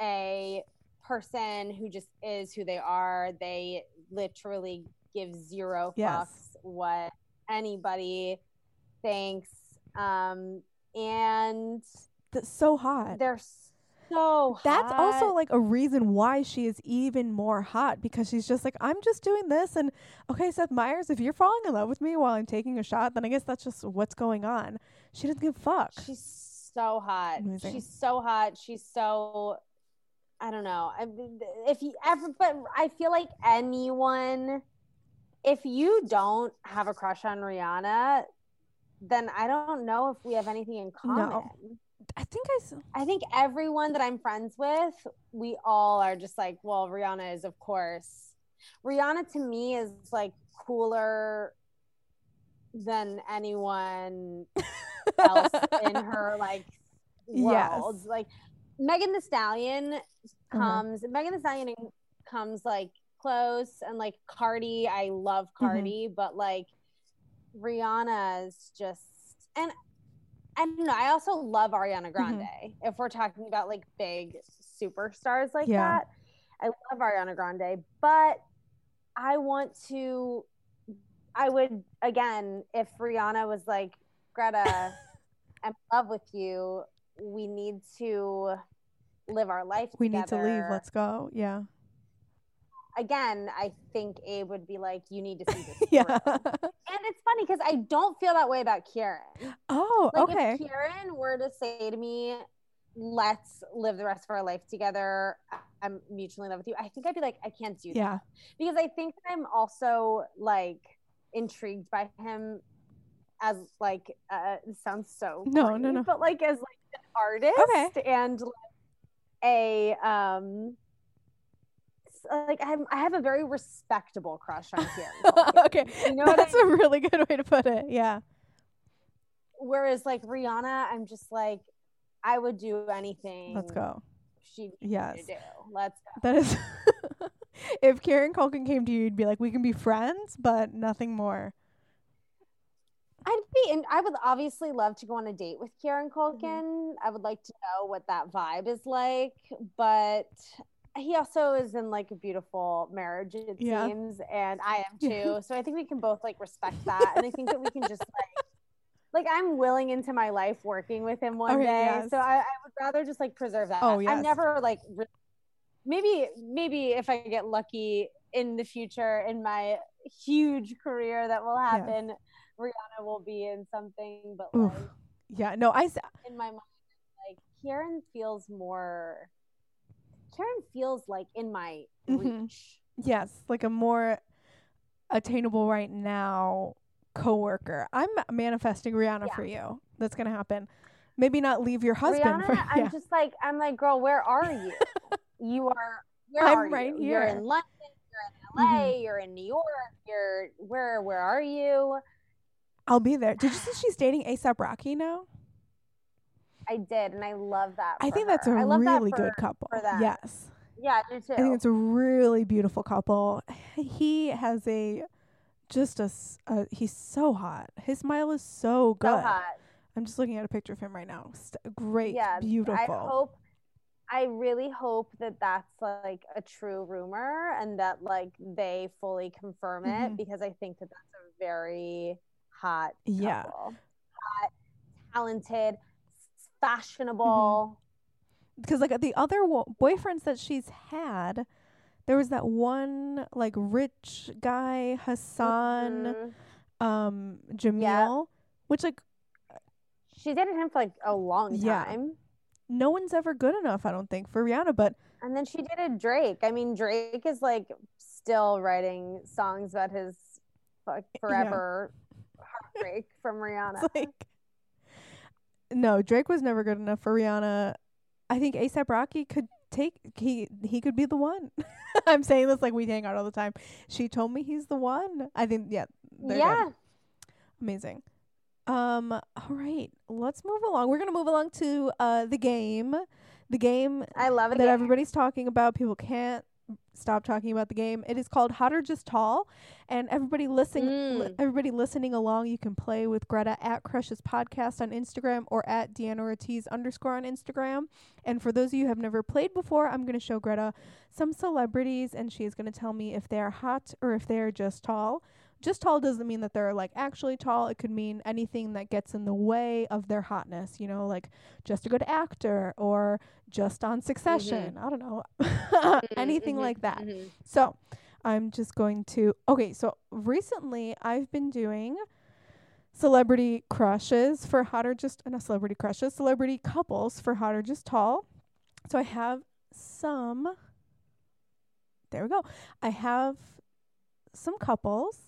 a person who just is who they are they literally give zero Yes. fucks what anybody thinks um and That's so hot. they're so That's also like a reason why she is even more hot because she's just like, I'm just doing this. And okay, Seth Meyers, if you're falling in love with me while I'm taking a shot, then I guess that's just what's going on. She doesn't give a fuck. She's so hot. Amazing. She's so hot. She's so I don't know. I, if you ever, but I feel like anyone, if you don't have a crush on Rihanna, then I don't know if we have anything in common. I think I. I think everyone that I'm friends with, we all are just like, well, Rihanna is, of course. Rihanna to me is like cooler than anyone else in [laughs] her like Yes. world. Like Megan Thee Stallion Uh-huh. comes, Megan Thee Stallion comes like close, and like Cardi, I love Mm-hmm. Cardi, but like Rihanna is just and. I don't know. I also love Ariana mm-hmm. Grande. If we're talking about like big superstars like Yeah. that, I love Ariana Grande. But I want to. I would again if Rihanna was like Greta, [laughs] I'm in love with you. We need to live our life. We need to leave. Let's go. Yeah. Again. I think Abe would be like, "You need to see this." [laughs] Yeah. And it's funny because I don't feel that way about Kieran. oh, Like okay. if Kieran were to say to me, "Let's live the rest of our life together," I'm mutually in love with you. I think I'd be like, "I can't do that." Yeah. because I think that I'm also like intrigued by him as like uh sounds so No, corny, no, no. but like as like an artist Okay. and like, a um like I have, I have a very respectable crush on [laughs] Kieran. Okay. You know what That's a really good way to put it. Yeah. Whereas like Rihanna, I'm just like I would do anything. Let's go. She Yes. Let's go. That is. [laughs] if Kieran Culkin came to you, you'd be like, we can be friends, but nothing more. I'd be, and I would obviously love to go on a date with Kieran Mm-hmm. Culkin. I would like to know what that vibe is like, but he also is in like a beautiful marriage, it Yeah. seems, and I am [laughs] too. so I think we can both like respect that, and I think that we can just like, like I'm willing into my life working with him one Okay, day. yes. So I, I would rather just like preserve that. Oh, yes. I'm never like, re- maybe maybe if I get lucky in the future in my huge career that will happen, Rihanna will be in something, but like Yeah, no, I in my mind, like kieran feels more. Kieran feels like in my Mhm. reach. yes, like a more attainable right now coworker. I'm manifesting Rihanna Yeah. for you. That's gonna happen. Maybe not leave your husband. Rihanna, for, [laughs] I'm just like I'm like, girl, where are you? [laughs] you are. Where I'm are right you? You're here. in London. You're in LA. Mhm. You're in New York. You're where? Where are you? I'll be there. Did you see she's dating ASAP Rocky now? I did, and I love that. I think that's a her. I that really for- good couple. Yes. Yeah, I do too. I think it's a really beautiful couple. He has a just a, he's so hot. His smile is so good. so hot. I'm just looking at a picture of him right now. St- great, yeah, beautiful. I hope. I really hope that that's like a true rumor and that like they fully confirm it Mhm. because I think that that's a very hot Yeah. Hot, talented, fashionable. Mm-hmm. because like the other wo- boyfriends that she's had, there was that one like rich guy Hassan, Mhm. um, Jameel, which like She dated him for like a long Yeah. time. no one's ever good enough, I don't think, for Rihanna. But And then she dated Drake. I mean, Drake is like still writing songs about his fuck [laughs] forever heartbreak from [laughs] Rihanna. it's like no, Drake was never good enough for Rihanna. I think ASAP Rocky could take he he could be the one. [laughs] I'm saying this like we hang out all the time. She told me he's the one. I think yeah, yeah. Amazing. Um, all right, let's move along. We're gonna move along to uh the game. The game I love it. that everybody's talking about. People can't stop talking about the game. It is called Hot or Just Tall, and everybody listening, li- Mm. everybody listening along, you can play with Greta at Crushes Podcast on Instagram or at Deanna Ortiz underscore on Instagram. And for those of you who have never played before, I'm going to show Greta some celebrities, and she is going to tell me if they're hot or if they're just tall. Just tall doesn't mean that they're like actually tall. It could mean anything that gets in the way of their hotness. You know, like just a good actor or just on Succession. I don't know. [laughs] anything Mhm, like that. mhm. So I'm just going to. Okay, so recently I've been doing celebrity crushes for hot or just not celebrity crushes, celebrity couples for hot or just tall. So I have some. There we go. I have some couples.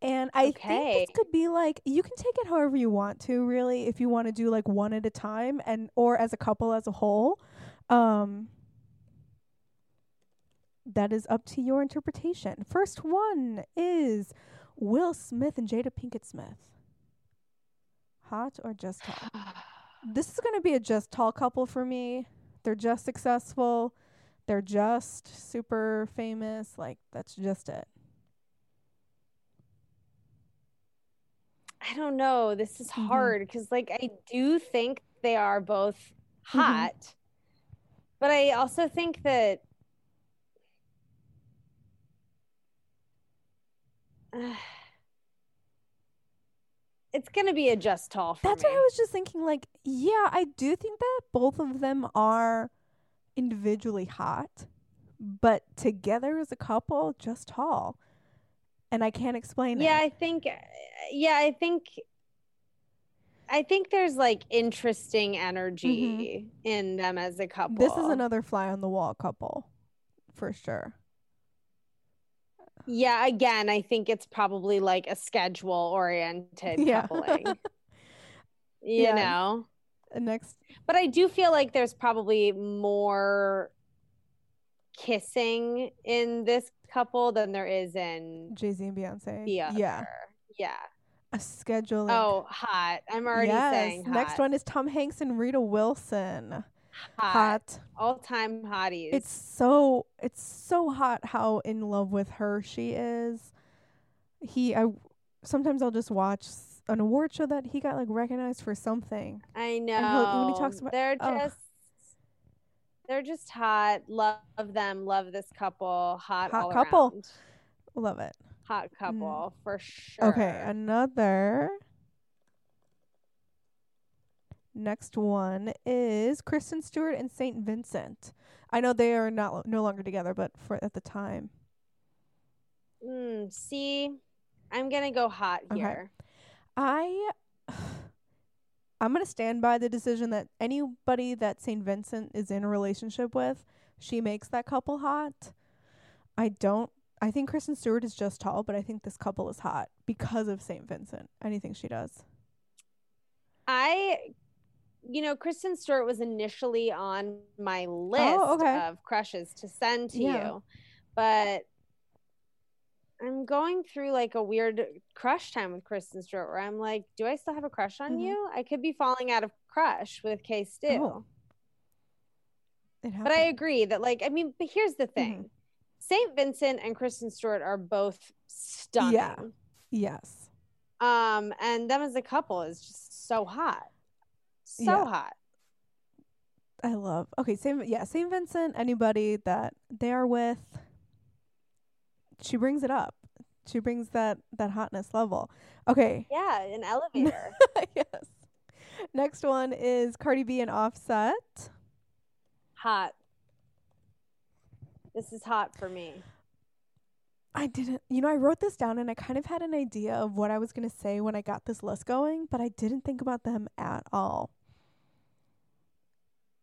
And I think Okay. this could be like you can take it however you want to, really, if you want to do like one at a time and or as a couple as a whole. Um that is up to your interpretation. First one is Will Smith and Jada Pinkett Smith. Hot or just tall? [sighs] This is going to be a just tall couple for me. They're just successful. They're just super famous. Like, that's just it. I don't know. This is Mhm. hard because, like, I do think they are both Mm-hmm. hot, but I also think that [sighs] it's gonna be a just tall That's me. what I was just thinking. Like, yeah, I do think that both of them are individually hot, but together as a couple, just tall. And I can't explain yeah, it. I think. Yeah, I think. I think there's like interesting energy in them as a couple. Mm-hmm. This is another fly on the wall couple, for sure. Yeah, again, I think it's probably like a schedule oriented Yeah. coupling. [laughs] you Yes. know? Uh, Next, But I do feel like there's probably more kissing in this couple than there is in Jay Z and Beyonce. Yeah, Yeah. a scheduling. Oh, hot. I'm already yes. saying hot. Next one is Tom Hanks and Rita Wilson. hot. Hot. All time hotties. It's so it's so hot how in love with her she is. He I sometimes I'll just watch an award show that he got like recognized for something. I know. he'll- when he talks about- they're just They're just hot. Love them. Love this couple. Hot, Hot couple. around. Love it. Hot couple for sure. Okay, another. Next one is Kristen Stewart and Saint Vincent. I know they are not no longer together, but for at the time, Mm, see, I'm gonna go hot Okay. here. I I'm gonna stand by the decision that anybody that Saint Vincent is in a relationship with, she makes that couple hot. I don't. I think Kristen Stewart is just tall, but I think this couple is hot because of Saint Vincent. Anything she does. I, you know, Kristen Stewart was initially on my oh, list Oh, okay. of crushes to send to Yeah. you, but I'm going through like a weird crush time with Kristen Stewart where I'm like, do I still have a crush on Mhm. you? I could be falling out of crush with K-Stew. Oh, But I agree that, like, I mean, but here's the thing Mm-hmm. St. Vincent and Kristen Stewart are both stunning. Yeah. Yes. Um, and them as a couple is just so hot. So Yeah. hot. I love. Okay, same yeah, Saint Vincent. Anybody that they are with, she brings it up. She brings that that hotness level. Okay. Yeah, an [laughs] elevator. yes. Next one is Cardi B and Offset. hot. This is hot for me. I didn't, you know, I wrote this down and I kind of had an idea of what I was going to say when I got this list going, but I didn't think about them at all.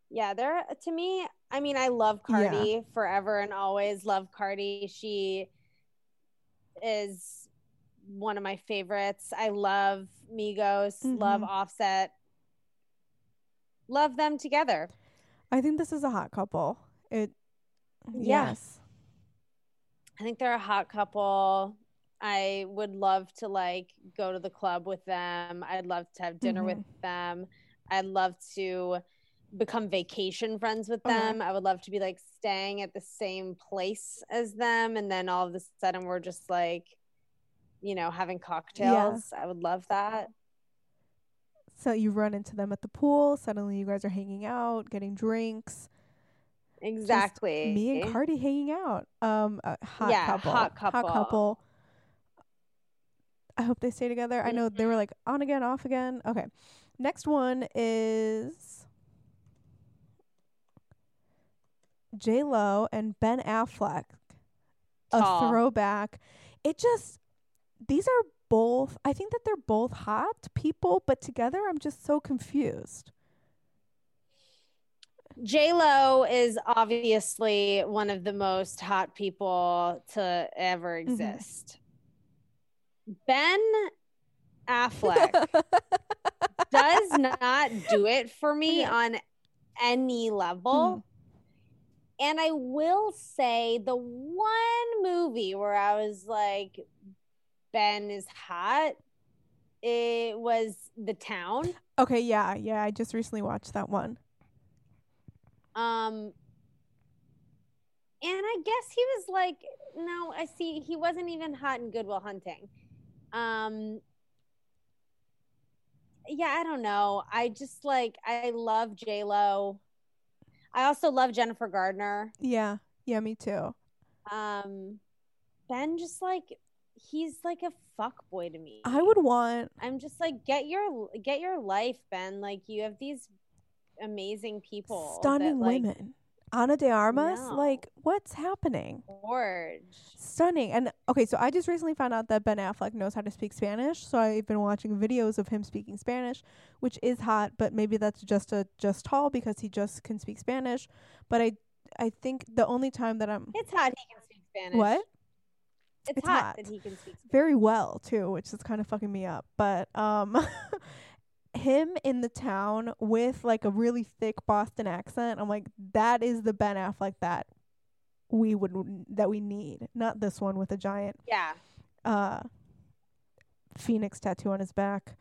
Yeah, they're to me, I mean, I love Yeah. Cardi forever and always love Cardi. She is one of my favorites. I love Migos, love Mhm. Offset. Love them together. I think this is a hot couple. It, Yeah. yes. I think they're a hot couple. I would love to like go to the club with them. I'd love to have dinner Mhm. with them. I'd love to become vacation friends with Okay. them. I would love to be like staying at the same place as them and then all of a sudden we're just like you know, having cocktails. I would love that. So you run into them at the pool. Suddenly you guys are hanging out, getting drinks. Exactly. Me and Cardi hanging out. Um, a hot Yeah, couple. hot couple. couple. I hope they stay together. I know they were like on again, off again. Okay. Next one is J Lo and Ben Affleck. A throwback. It just these are both I think that they're both hot people, but together I'm just so confused. J Lo is obviously one of the most hot people to ever Mm-hmm. exist. Ben Affleck [laughs] does not do it for me Yeah. on any level. And I will say the one movie where I was like, Ben is hot, it was The Town. Okay, yeah, yeah. I just recently watched that one. Um, and I guess he was like, no, I see, he wasn't even hot in Good Will Hunting. Um, yeah, I don't know. I just like, I love J Lo. I also love Jennifer Gardner. Yeah, yeah, me too. Um, Ben just like, he's like a fuck boy to me. I would want I'm just like, get your get your life, Ben. Like you have these amazing people, stunning that, like, women. Ana de Armas, No. like what's happening? Gorge. Stunning. And okay, so I just recently found out that Ben Affleck knows how to speak Spanish. So I've been watching videos of him speaking Spanish, which is hot, but maybe that's just a just tall because he just can speak Spanish. But I I think the only time that I'm It's hot. He can speak Spanish. what? It's, It's hot, hot. that he can speak Spanish. very well too, which is kind of fucking me up. But um [laughs] him in the town with like a really thick Boston accent, I'm like that is the Ben Affleck that we would that we need, not this one with a giant Yeah, uh phoenix tattoo on his back.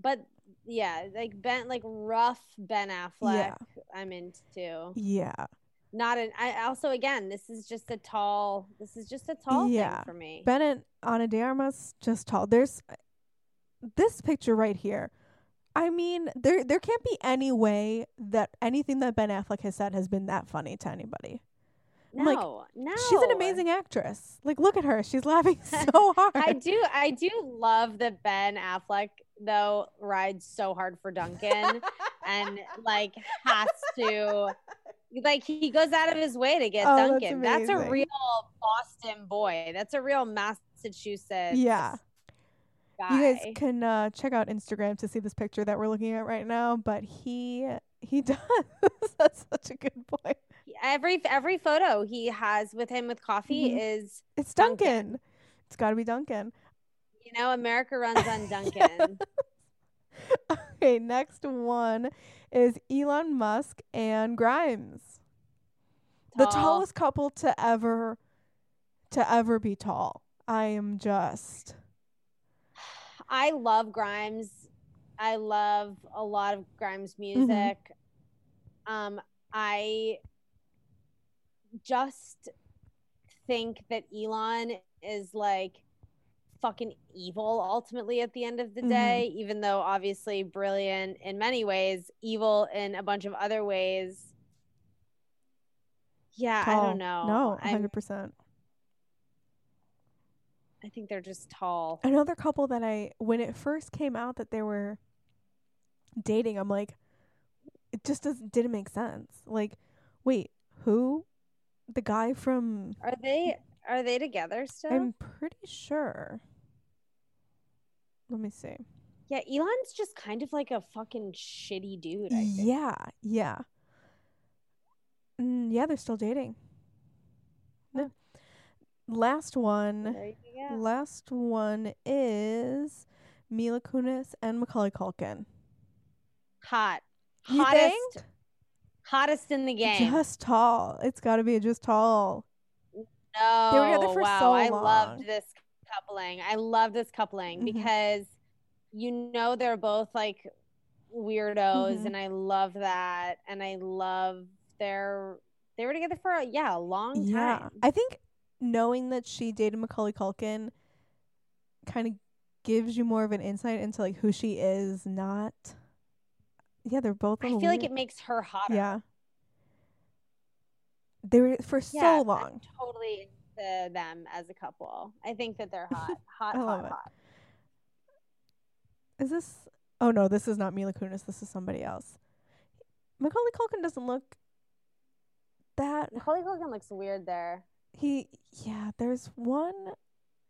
but yeah, like Ben, like rough Ben Affleck. Yeah. I'm into. Yeah. Not an. I also again, this is just a tall. This is just a tall Yeah. thing for me. Bennett Ana de Armas just tall. There's this picture right here. I mean, there there can't be any way that anything that Ben Affleck has said has been that funny to anybody. No, Like, no. She's an amazing actress. Like, look at her. She's laughing [laughs] so hard. I do I do love that Ben Affleck though rides so hard for Dunkin' [laughs] and like has to like he goes out of his way to get Oh, Dunkin'. That's, a real Boston boy. That's a real Massachusetts Yeah. Guy. You guys can uh, check out Instagram to see this picture that we're looking at right now. But he he [laughs] does. That's such a good boy. every every photo he has with him with coffee Mhm. is It's Dunkin'. Dunkin'. It's got to be Dunkin'. you know America [laughs] runs on Dunkin'. [laughs] Okay, next one is Elon Musk and Grimes. The tallest couple to ever to ever be tall. I am just I love Grimes. I love a lot of Grimes Mm-hmm. music. Um, I just think that Elon is like fucking evil ultimately at the end of the Mhm. day, even though obviously brilliant in many ways, evil in a bunch of other ways. Yeah, I don't know. No, I'm- 100%. I think they're just tall. Another couple that I when it first came out that they were dating, I'm like it just doesn't didn't make sense. Like, wait, who? The guy from Are they are they together still? I'm pretty sure. Let me see. Yeah, Elon's just kind of like a fucking shitty dude. I think. Yeah, yeah. Mm, yeah, they're still dating. No. Last one. There you go. Last one is Mila Kunis and Macaulay Culkin. Hot. You Hottest. think? Hottest in the game. Just tall. It's got to be just tall. no. They were together for wow, so I long. loved this coupling. I love this coupling Mhm. because you know they're both like weirdos Mhm. and I love that and I love their they were together for a, yeah, a long time. Yeah. I think knowing that she dated Macaulay Culkin kind of gives you more of an insight into like who she is not. Yeah, they're both. i feel like it makes her hotter. Yeah. They were for Yeah, so I'm long. totally into them as a couple. I think that they're hot. [laughs] Hot, I love hot, it. hot. Is this? Oh no, this is not Mila Kunis. This is somebody else. Macaulay Culkin doesn't look that. Macaulay Culkin looks weird there. He yeah. There's one.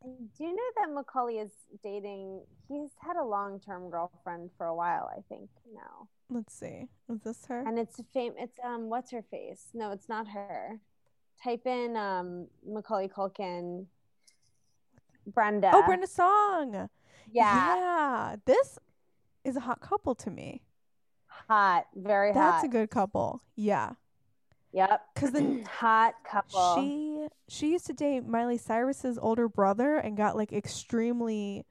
Do you know that Macaulay is dating? He's had a long-term girlfriend for a while, I think now, Let's see. Is this her? and it's a fame. It's um, what's her face? No, it's not her. Type in um Macaulay Culkin. Brenda. oh, Brenda Song. Yeah, Yeah. This is a hot couple to me. hot, very That's hot. That's a good couple. Yeah. Yep. Cause then [clears throat] hot couple. she she used to date Miley Cyrus's older brother and got like extremely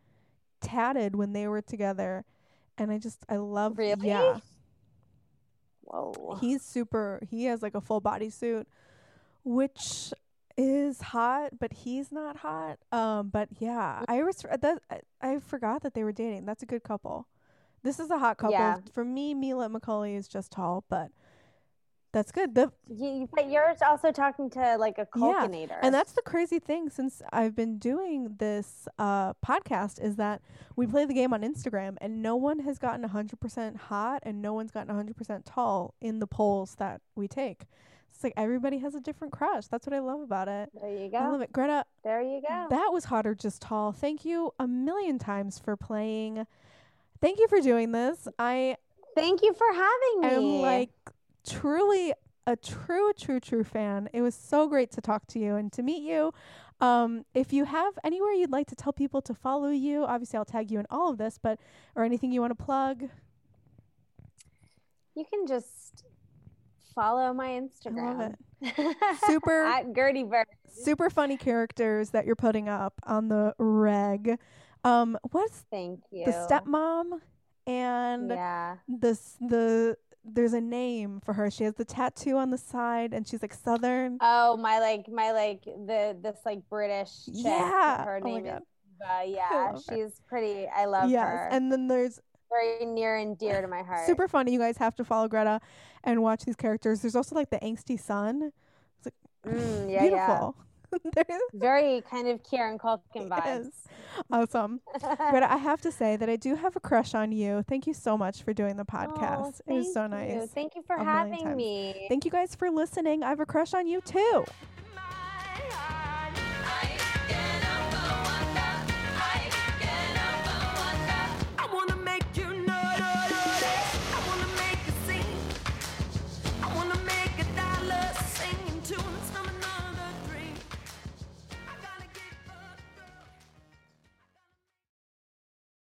tatted when they were together. And I just I love Really? yeah. Whoa. He's super he has like a full body suit which is hot, but he's not hot. Um but yeah, I was that I, I forgot that they were dating. That's a good couple. This is a hot couple. Yeah. For me, Mila Macaulay is just tall, but that's good. The You, but you're also talking to like a Yeah, Culkinator. And that's the crazy thing since I've been doing this uh, podcast is that we play the game on Instagram and no one has gotten 100% hot and no one's gotten 100% tall in the polls that we take. It's like everybody has a different crush. That's what I love about it. there you go. I love it. Greta, There you go. that was hot or just tall. Thank you a million times for playing. Thank you for doing this. I Thank you for having me. am like truly a true, true, true fan. It was so great to talk to you and to meet you. Um, if you have anywhere you'd like to tell people to follow you, obviously I'll tag you in all of this, but or anything you want to plug, you can just follow my Instagram. Super- [laughs] at Gertie Bird. Super funny characters that you're putting up on the reg. Um, what's Thank you. the stepmom and Yeah. this the there's a name for her. She has the tattoo on the side and she's like southern. Oh, my like my like the this like British. Yeah. Her Oh my name God. is. [laughs] Yeah, love her. she's pretty. I love yes. her. And then there's very near and dear to my heart. Super funny. You guys have to follow Greta and watch these characters. There's also like the angsty son. Mm, yeah, yeah. Beautiful. Is- [laughs] Very kind of Kieran Culkin vibes. Yes. Awesome. [laughs] but I have to say that I do have a crush on you. Thank you so much for doing the Oh, podcast. it was so thank you. nice. Thank you for having me. Thank you guys for listening. I have a crush on you too. My